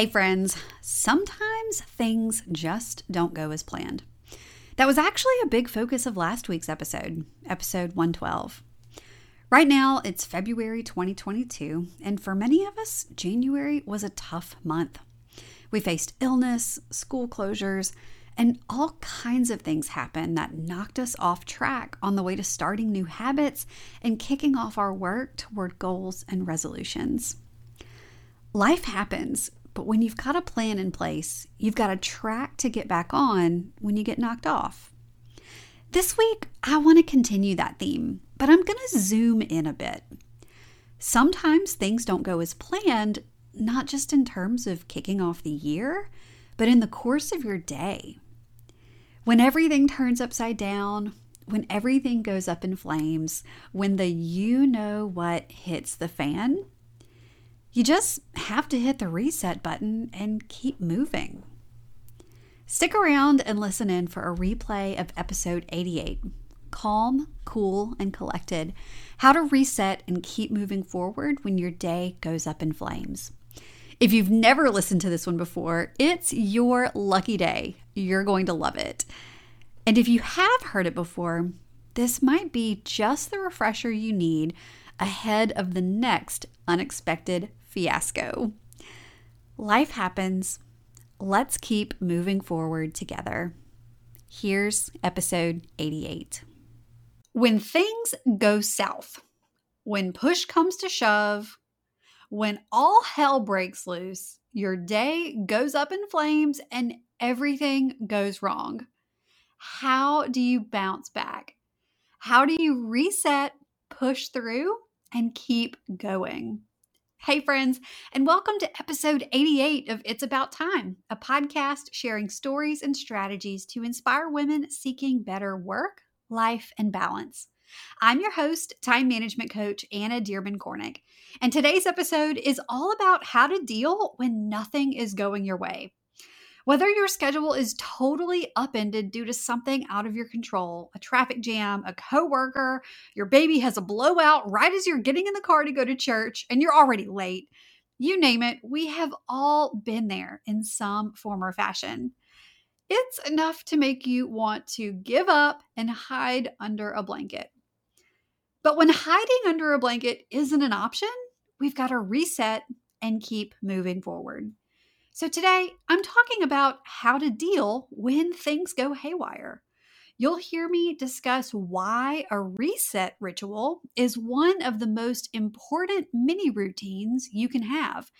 Hey, friends, sometimes things just don't go as planned. That was actually a big focus of last week's episode, episode 112. Right now, it's February 2022, and for many of us, January was a tough month. We faced illness, school closures, and all kinds of things happened that knocked us off track on the way to starting new habits and kicking off our work toward goals and resolutions. Life happens, but when you've got a plan in place, you've got a track to get back on when you get knocked off. This week, I want to continue that theme, but I'm going to zoom in a bit. Sometimes things don't go as planned, not just in terms of kicking off the year, but in the course of your day. When everything turns upside down, when everything goes up in flames, when the you know what hits the fan, you just have to hit the reset button and keep moving. Stick around and listen in for a replay of episode 88 Calm, Cool, and Collected How to Reset and Keep Moving Forward When Your Day Goes Up in Flames. If you've never listened to this one before, it's your lucky day. You're going to love it. And if you have heard it before, this might be just the refresher you need ahead of the next unexpected fiasco. Life happens. Let's keep moving forward together. Here's episode 88. When things go south, when push comes to shove, when all hell breaks loose, your day goes up in flames and everything goes wrong. How do you bounce back? How do you reset, push through, and keep going? Hey, friends, and welcome to episode 88 of It's About Time, a podcast sharing stories and strategies to inspire women seeking better work, life, and balance. I'm your host, time management coach Anna Dearmon Kornick, and today's episode is all about how to deal when nothing is going your way. Whether your schedule is totally upended due to something out of your control, a traffic jam, a coworker, your baby has a blowout right as you're getting in the car to go to church and you're already late, you name it, we have all been there in some form or fashion. It's enough to make you want to give up and hide under a blanket. But when hiding under a blanket isn't an option, we've got to reset and keep moving forward. So, today I'm talking about how to deal when things go haywire. You'll hear me discuss why a reset ritual is one of the most important mini routines you can have.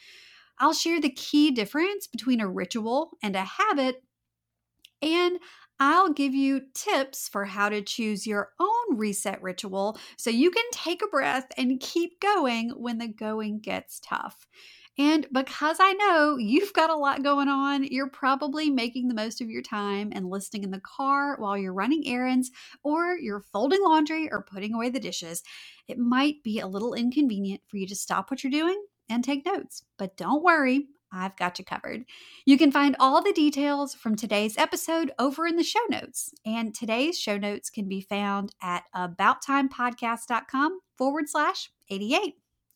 I'll share the key difference between a ritual and a habit, and I'll give you tips for how to choose your own reset ritual so you can take a breath and keep going when the going gets tough. And because I know you've got a lot going on, you're probably making the most of your time and listening in the car while you're running errands or you're folding laundry or putting away the dishes. It might be a little inconvenient for you to stop what you're doing and take notes, but don't worry. I've got you covered. You can find all the details from today's episode over in the show notes. And today's show notes can be found at abouttimepodcast.com forward slash 88.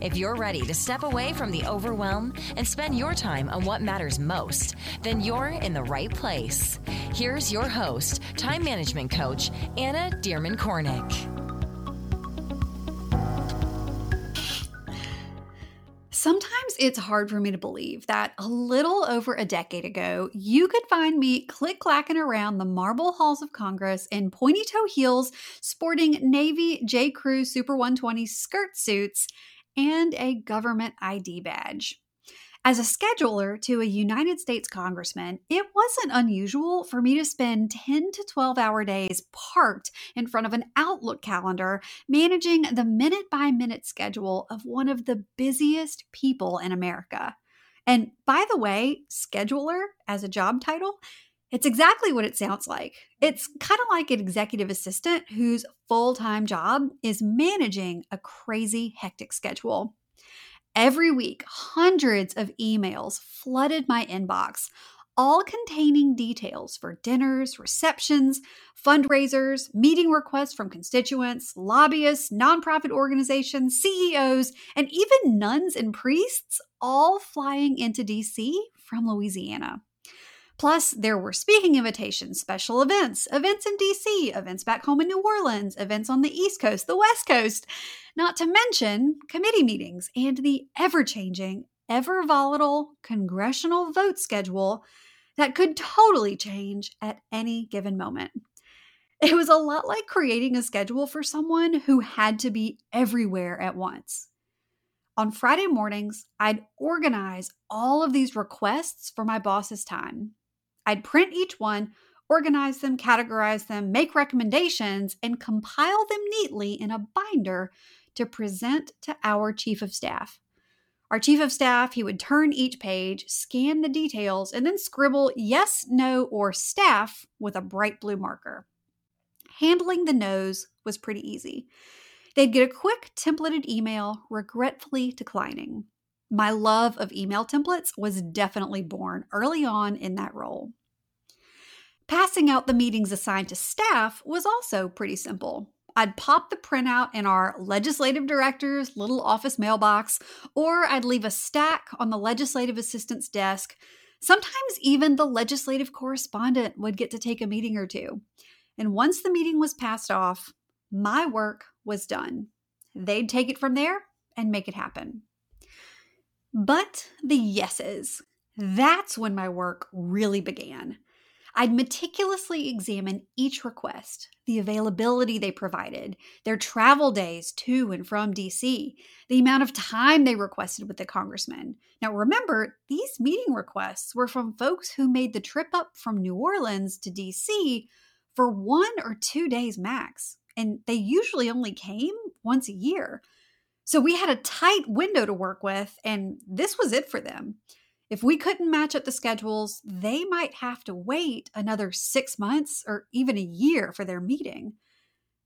If you're ready to step away from the overwhelm and spend your time on what matters most, then you're in the right place. Here's your host, time management coach, Anna Dearmon Kornick. Sometimes it's hard for me to believe that a little over a decade ago, you could find me click clacking around the marble halls of Congress in pointy toe heels, sporting Navy J. Crew Super 120 skirt suits and a government ID badge. As a scheduler to a United States congressman, it wasn't unusual for me to spend 10 to 12 hour days parked in front of an Outlook calendar managing the minute by minute schedule of one of the busiest people in America. And by the way, scheduler as a job title, it's exactly what it sounds like. It's kind of like an executive assistant whose full time job is managing a crazy, hectic schedule. Every week, hundreds of emails flooded my inbox, all containing details for dinners, receptions, fundraisers, meeting requests from constituents, lobbyists, nonprofit organizations, CEOs, and even nuns and priests, all flying into DC from Louisiana. Plus, there were speaking invitations, special events, events in DC, events back home in New Orleans, events on the East Coast, the West Coast, not to mention committee meetings and the ever changing, ever volatile congressional vote schedule that could totally change at any given moment. It was a lot like creating a schedule for someone who had to be everywhere at once. On Friday mornings, I'd organize all of these requests for my boss's time I'd print each one, organize them, categorize them, make recommendations, and compile them neatly in a binder to present to our chief of staff. Our chief of staff, he would turn each page, scan the details, and then scribble yes, no, or staff with a bright blue marker. Handling the no's was pretty easy. They'd get a quick templated email, regretfully declining. My love of email templates was definitely born early on in that role. Passing out the meetings assigned to staff was also pretty simple. I'd pop the printout in our legislative director's little office mailbox, or I'd leave a stack on the legislative assistant's desk. Sometimes even the legislative correspondent would get to take a meeting or two. And once the meeting was passed off, my work was done. They'd take it from there and make it happen. But the yeses, that's when my work really began. I'd meticulously examine each request, the availability they provided, their travel days to and from DC, the amount of time they requested with the congressman. Now, remember, these meeting requests were from folks who made the trip up from New Orleans to DC for one or two days max, and they usually only came once a year. So we had a tight window to work with, and this was it for them. If we couldn't match up the schedules, they might have to wait another six months or even a year for their meeting.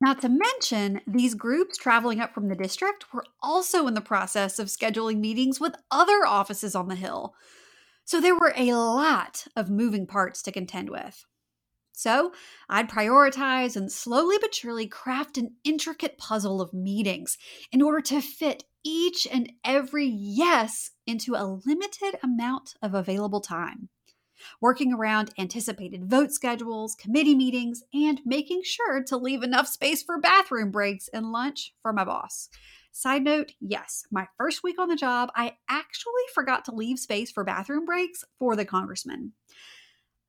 Not to mention, these groups traveling up from the district were also in the process of scheduling meetings with other offices on the Hill. So there were a lot of moving parts to contend with. So I'd prioritize and slowly but surely craft an intricate puzzle of meetings in order to fit each and every yes into a limited amount of available time. Working around anticipated vote schedules, committee meetings, and making sure to leave enough space for bathroom breaks and lunch for my boss. Side note yes, my first week on the job, I actually forgot to leave space for bathroom breaks for the congressman.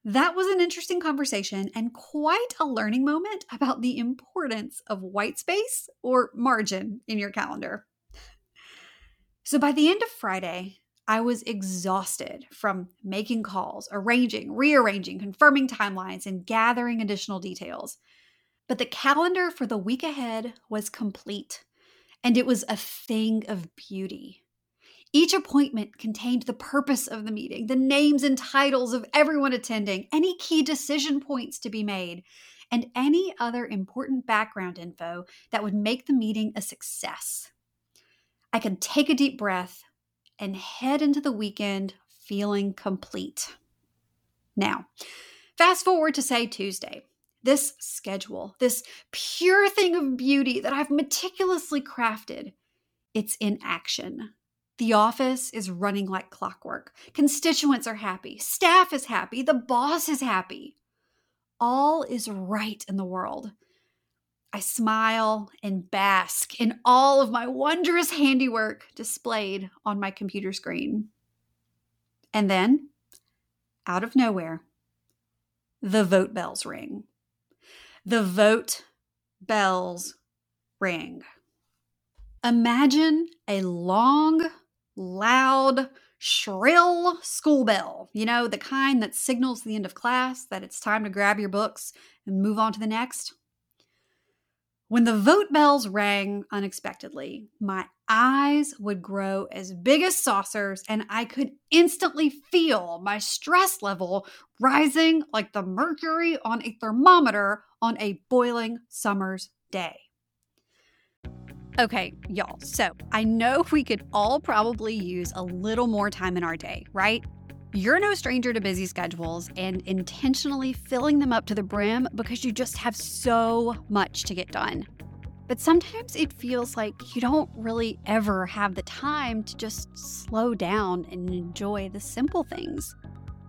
That was an interesting conversation and quite a learning moment about the importance of white space or margin in your calendar. So by the end of Friday, I was exhausted from making calls, arranging, rearranging, confirming timelines, and gathering additional details. But the calendar for the week ahead was complete, and it was a thing of beauty. Each appointment contained the purpose of the meeting, the names and titles of everyone attending, any key decision points to be made, and any other important background info that would make the meeting a success. I could take a deep breath and head into the weekend feeling complete. Now, fast forward to say Tuesday. This schedule, this pure thing of beauty that I've meticulously crafted, it's in action. The office is running like clockwork. Constituents are happy. Staff is happy. The boss is happy. All is right in the world. I smile and bask in all of my wondrous handiwork displayed on my computer screen. And then, out of nowhere, the vote bells ring. The vote bells ring. Imagine a long, loud, shrill school bell. You know, the kind that signals the end of class that it's time to grab your books and move on to the next. When the vote bells rang unexpectedly, my eyes would grow as big as saucers, and I could instantly feel my stress level rising like the mercury on a thermometer on a boiling summer's day. Okay, y'all, so I know we could all probably use a little more time in our day, right? You're no stranger to busy schedules and intentionally filling them up to the brim because you just have so much to get done. But sometimes it feels like you don't really ever have the time to just slow down and enjoy the simple things.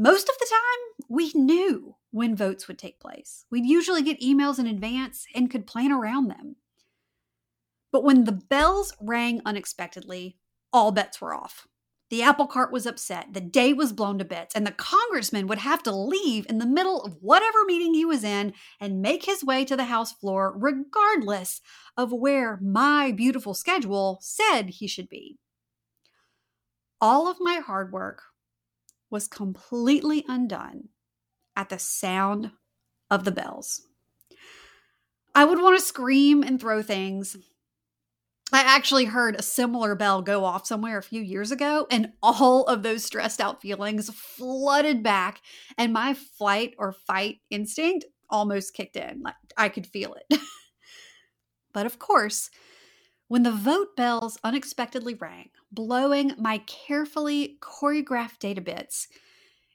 Most of the time, we knew when votes would take place. We'd usually get emails in advance and could plan around them. But when the bells rang unexpectedly, all bets were off. The apple cart was upset, the day was blown to bits, and the congressman would have to leave in the middle of whatever meeting he was in and make his way to the House floor, regardless of where my beautiful schedule said he should be. All of my hard work was completely undone at the sound of the bells. I would want to scream and throw things. I actually heard a similar bell go off somewhere a few years ago, and all of those stressed out feelings flooded back, and my flight or fight instinct almost kicked in. Like I could feel it. but of course, when the vote bells unexpectedly rang, blowing my carefully choreographed data bits,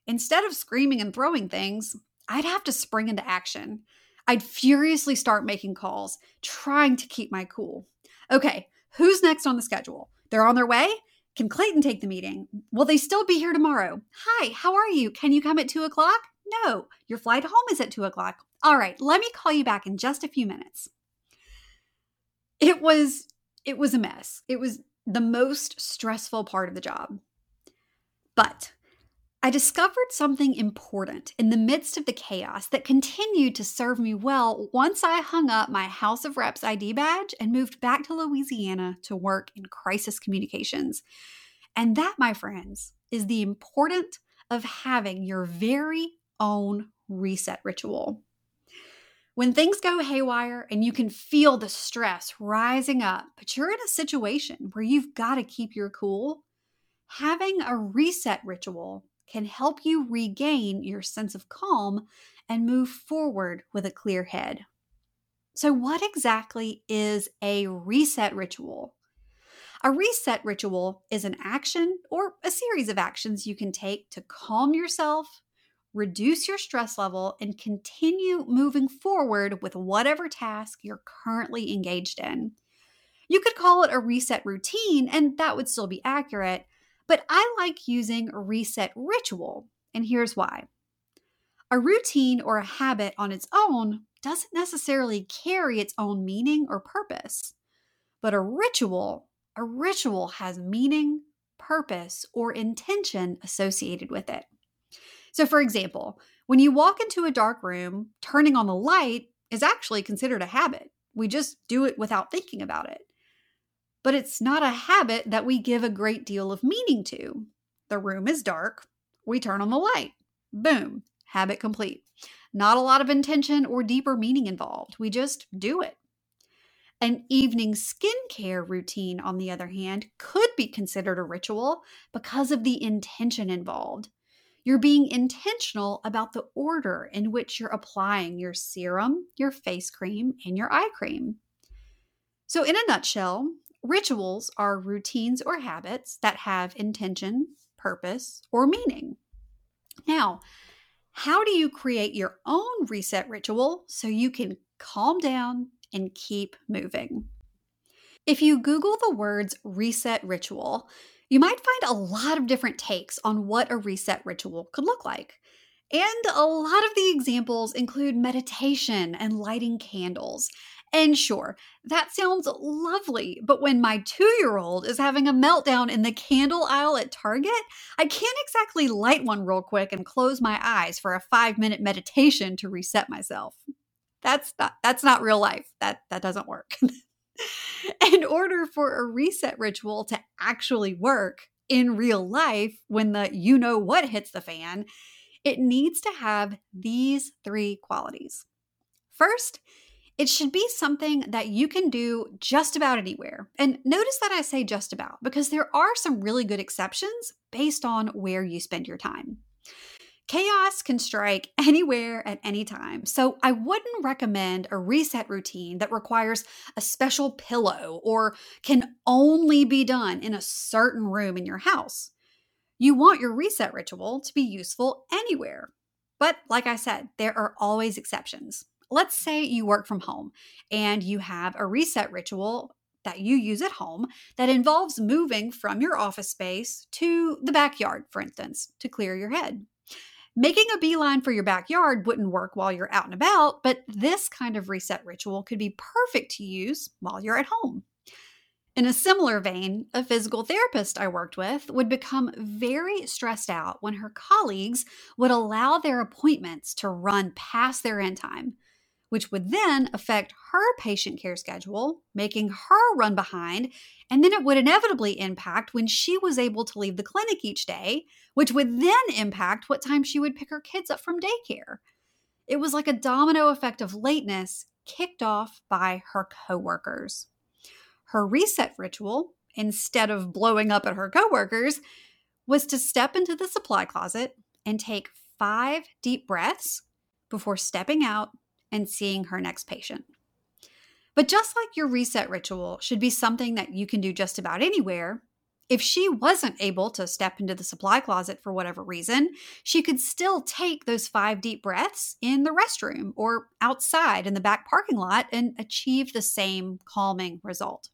instead of screaming and throwing things, I'd have to spring into action. I'd furiously start making calls, trying to keep my cool. Okay, who's next on the schedule? They're on their way? Can Clayton take the meeting? Will they still be here tomorrow? Hi, how are you? Can you come at two o'clock? No, your flight home is at two o'clock. All right, let me call you back in just a few minutes. It was it was a mess. It was the most stressful part of the job. But I discovered something important in the midst of the chaos that continued to serve me well once I hung up my House of Reps ID badge and moved back to Louisiana to work in crisis communications. And that, my friends, is the importance of having your very own reset ritual. When things go haywire and you can feel the stress rising up, but you're in a situation where you've got to keep your cool, having a reset ritual can help you regain your sense of calm and move forward with a clear head. So, what exactly is a reset ritual? A reset ritual is an action or a series of actions you can take to calm yourself, reduce your stress level, and continue moving forward with whatever task you're currently engaged in. You could call it a reset routine, and that would still be accurate, but I like using reset ritual, and here's why. A routine or a habit on its own doesn't necessarily carry its own meaning or purpose. But a ritual, a ritual has meaning, purpose, or intention associated with it. So, for example, when you walk into a dark room, turning on the light is actually considered a habit. We just do it without thinking about it. But it's not a habit that we give a great deal of meaning to. The room is dark, we turn on the light. Boom, habit complete. Not a lot of intention or deeper meaning involved. We just do it. An evening skincare routine, on the other hand, could be considered a ritual because of the intention involved. You're being intentional about the order in which you're applying your serum, your face cream, and your eye cream. So, in a nutshell, rituals are routines or habits that have intention, purpose, or meaning. Now, how do you create your own reset ritual so you can calm down and keep moving? If you Google the words reset ritual, you might find a lot of different takes on what a reset ritual could look like. And a lot of the examples include meditation and lighting candles. And sure, that sounds lovely, but when my two year old is having a meltdown in the candle aisle at Target, I can't exactly light one real quick and close my eyes for a five minute meditation to reset myself. That's not, that's not real life. That, that doesn't work. in order for a reset ritual to actually work in real life, when the you know what hits the fan, it needs to have these three qualities. First, it should be something that you can do just about anywhere. And notice that I say just about because there are some really good exceptions based on where you spend your time. Chaos can strike anywhere at any time, so I wouldn't recommend a reset routine that requires a special pillow or can only be done in a certain room in your house. You want your reset ritual to be useful anywhere. But like I said, there are always exceptions. Let's say you work from home and you have a reset ritual that you use at home that involves moving from your office space to the backyard, for instance, to clear your head. Making a beeline for your backyard wouldn't work while you're out and about, but this kind of reset ritual could be perfect to use while you're at home. In a similar vein, a physical therapist I worked with would become very stressed out when her colleagues would allow their appointments to run past their end time which would then affect her patient care schedule, making her run behind. And then it would inevitably impact when she was able to leave the clinic each day, which would then impact what time she would pick her kids up from daycare. It was like a domino effect of lateness kicked off by her coworkers. Her reset ritual, instead of blowing up at her coworkers, was to step into the supply closet and take five deep breaths before stepping out and seeing her next patient. But just like your reset ritual should be something that you can do just about anywhere, if she wasn't able to step into the supply closet for whatever reason, she could still take those five deep breaths in the restroom or outside in the back parking lot and achieve the same calming result.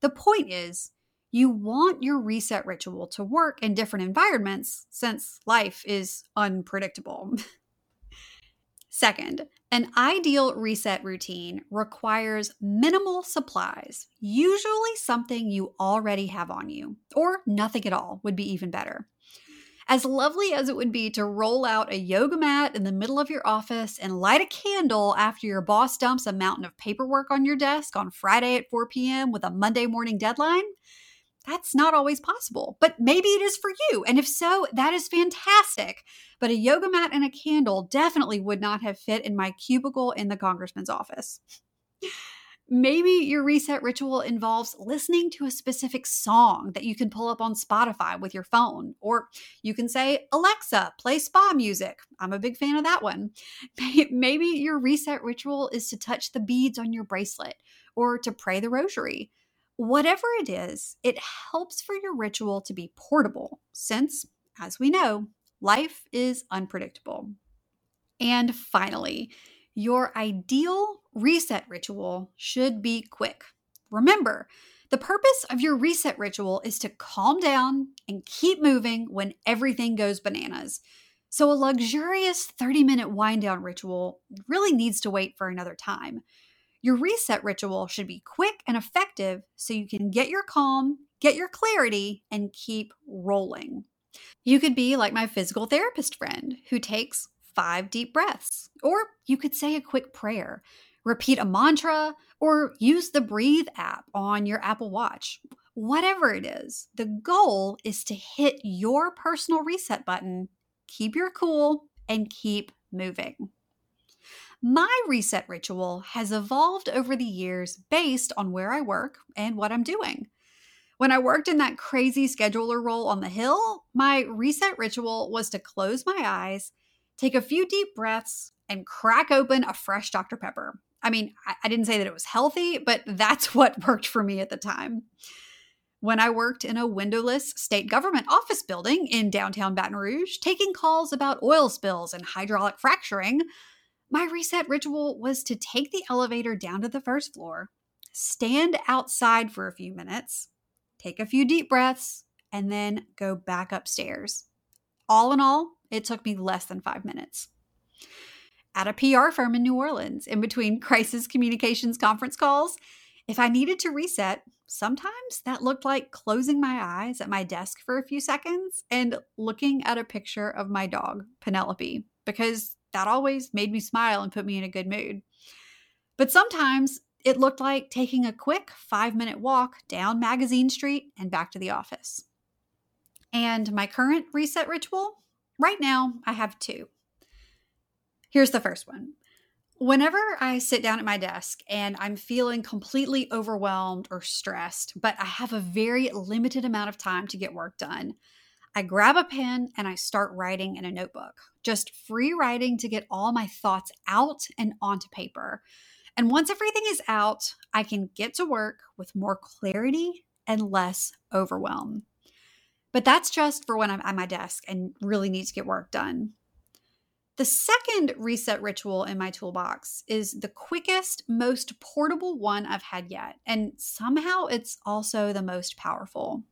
The point is, you want your reset ritual to work in different environments since life is unpredictable. Second, an ideal reset routine requires minimal supplies, usually something you already have on you, or nothing at all would be even better. As lovely as it would be to roll out a yoga mat in the middle of your office and light a candle after your boss dumps a mountain of paperwork on your desk on Friday at 4 p.m. with a Monday morning deadline, that's not always possible, but maybe it is for you. And if so, that is fantastic. But a yoga mat and a candle definitely would not have fit in my cubicle in the congressman's office. Maybe your reset ritual involves listening to a specific song that you can pull up on Spotify with your phone. Or you can say, Alexa, play spa music. I'm a big fan of that one. Maybe your reset ritual is to touch the beads on your bracelet or to pray the rosary. Whatever it is, it helps for your ritual to be portable, since, as we know, life is unpredictable. And finally, your ideal reset ritual should be quick. Remember, the purpose of your reset ritual is to calm down and keep moving when everything goes bananas. So, a luxurious 30 minute wind down ritual really needs to wait for another time. Your reset ritual should be quick and effective so you can get your calm, get your clarity, and keep rolling. You could be like my physical therapist friend who takes five deep breaths, or you could say a quick prayer, repeat a mantra, or use the Breathe app on your Apple Watch. Whatever it is, the goal is to hit your personal reset button, keep your cool, and keep moving. My reset ritual has evolved over the years based on where I work and what I'm doing. When I worked in that crazy scheduler role on the Hill, my reset ritual was to close my eyes, take a few deep breaths, and crack open a fresh Dr. Pepper. I mean, I, didn't say that it was healthy, but that's what worked for me at the time. When I worked in a windowless state government office building in downtown Baton Rouge, taking calls about oil spills and hydraulic fracturing, my reset ritual was to take the elevator down to the first floor, stand outside for a few minutes, take a few deep breaths, and then go back upstairs. All in all, it took me less than five minutes. At a PR firm in New Orleans, in between crisis communications conference calls, if I needed to reset, sometimes that looked like closing my eyes at my desk for a few seconds and looking at a picture of my dog, Penelope, because that always made me smile and put me in a good mood. But sometimes it looked like taking a quick five minute walk down Magazine Street and back to the office. And my current reset ritual? Right now, I have two. Here's the first one. Whenever I sit down at my desk and I'm feeling completely overwhelmed or stressed, but I have a very limited amount of time to get work done, I grab a pen and I start writing in a notebook, just free writing to get all my thoughts out and onto paper. And once everything is out, I can get to work with more clarity and less overwhelm. But that's just for when I'm at my desk and really need to get work done. The second reset ritual in my toolbox is the quickest, most portable one I've had yet. And somehow it's also the most powerful.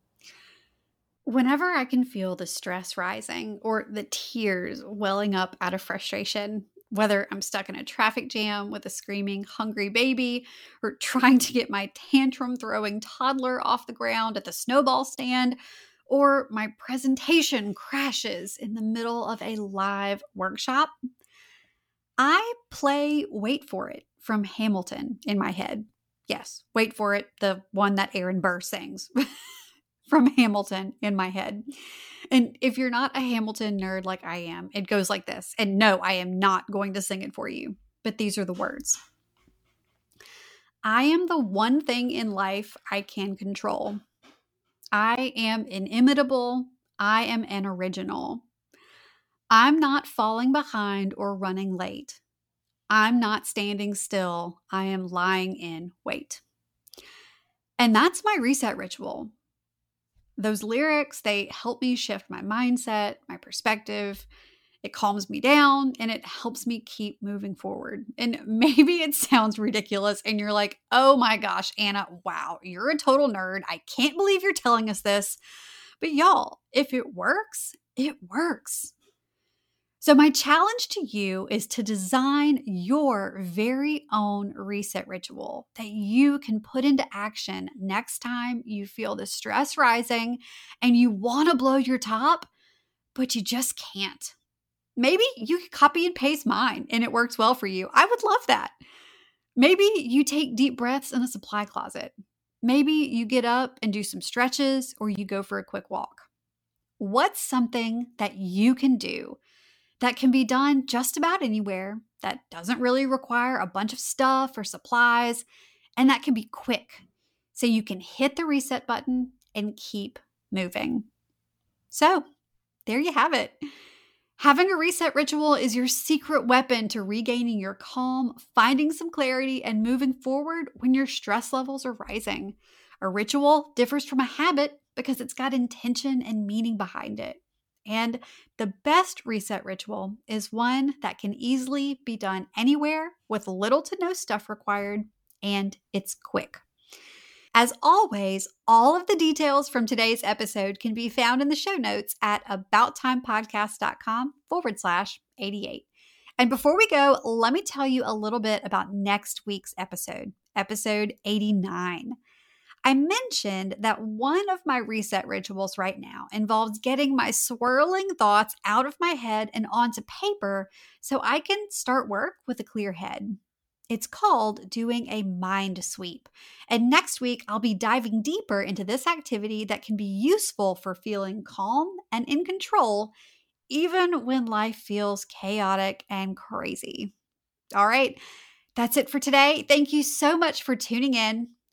Whenever I can feel the stress rising or the tears welling up out of frustration, whether I'm stuck in a traffic jam with a screaming, hungry baby, or trying to get my tantrum throwing toddler off the ground at the snowball stand, or my presentation crashes in the middle of a live workshop, I play Wait for It from Hamilton in my head. Yes, Wait for It, the one that Aaron Burr sings. from Hamilton in my head. And if you're not a Hamilton nerd like I am, it goes like this. And no, I am not going to sing it for you, but these are the words I am the one thing in life I can control. I am inimitable. I am an original. I'm not falling behind or running late. I'm not standing still. I am lying in wait. And that's my reset ritual those lyrics, they help me shift my mindset, my perspective. It calms me down and it helps me keep moving forward. And maybe it sounds ridiculous and you're like, oh my gosh, Anna, wow, you're a total nerd. I can't believe you're telling us this. But y'all, if it works, it works. So, my challenge to you is to design your very own reset ritual that you can put into action next time you feel the stress rising and you want to blow your top, but you just can't. Maybe you copy and paste mine and it works well for you. I would love that. Maybe you take deep breaths in the supply closet. Maybe you get up and do some stretches or you go for a quick walk. What's something that you can do? That can be done just about anywhere, that doesn't really require a bunch of stuff or supplies, and that can be quick. So you can hit the reset button and keep moving. So, there you have it. Having a reset ritual is your secret weapon to regaining your calm, finding some clarity, and moving forward when your stress levels are rising. A ritual differs from a habit because it's got intention and meaning behind it. And the best reset ritual is one that can easily be done anywhere with little to no stuff required, and it's quick. As always, all of the details from today's episode can be found in the show notes at abouttimepodcast.com forward slash 88. And before we go, let me tell you a little bit about next week's episode, episode 89. I mentioned that one of my reset rituals right now involves getting my swirling thoughts out of my head and onto paper so I can start work with a clear head. It's called doing a mind sweep. And next week, I'll be diving deeper into this activity that can be useful for feeling calm and in control, even when life feels chaotic and crazy. All right, that's it for today. Thank you so much for tuning in,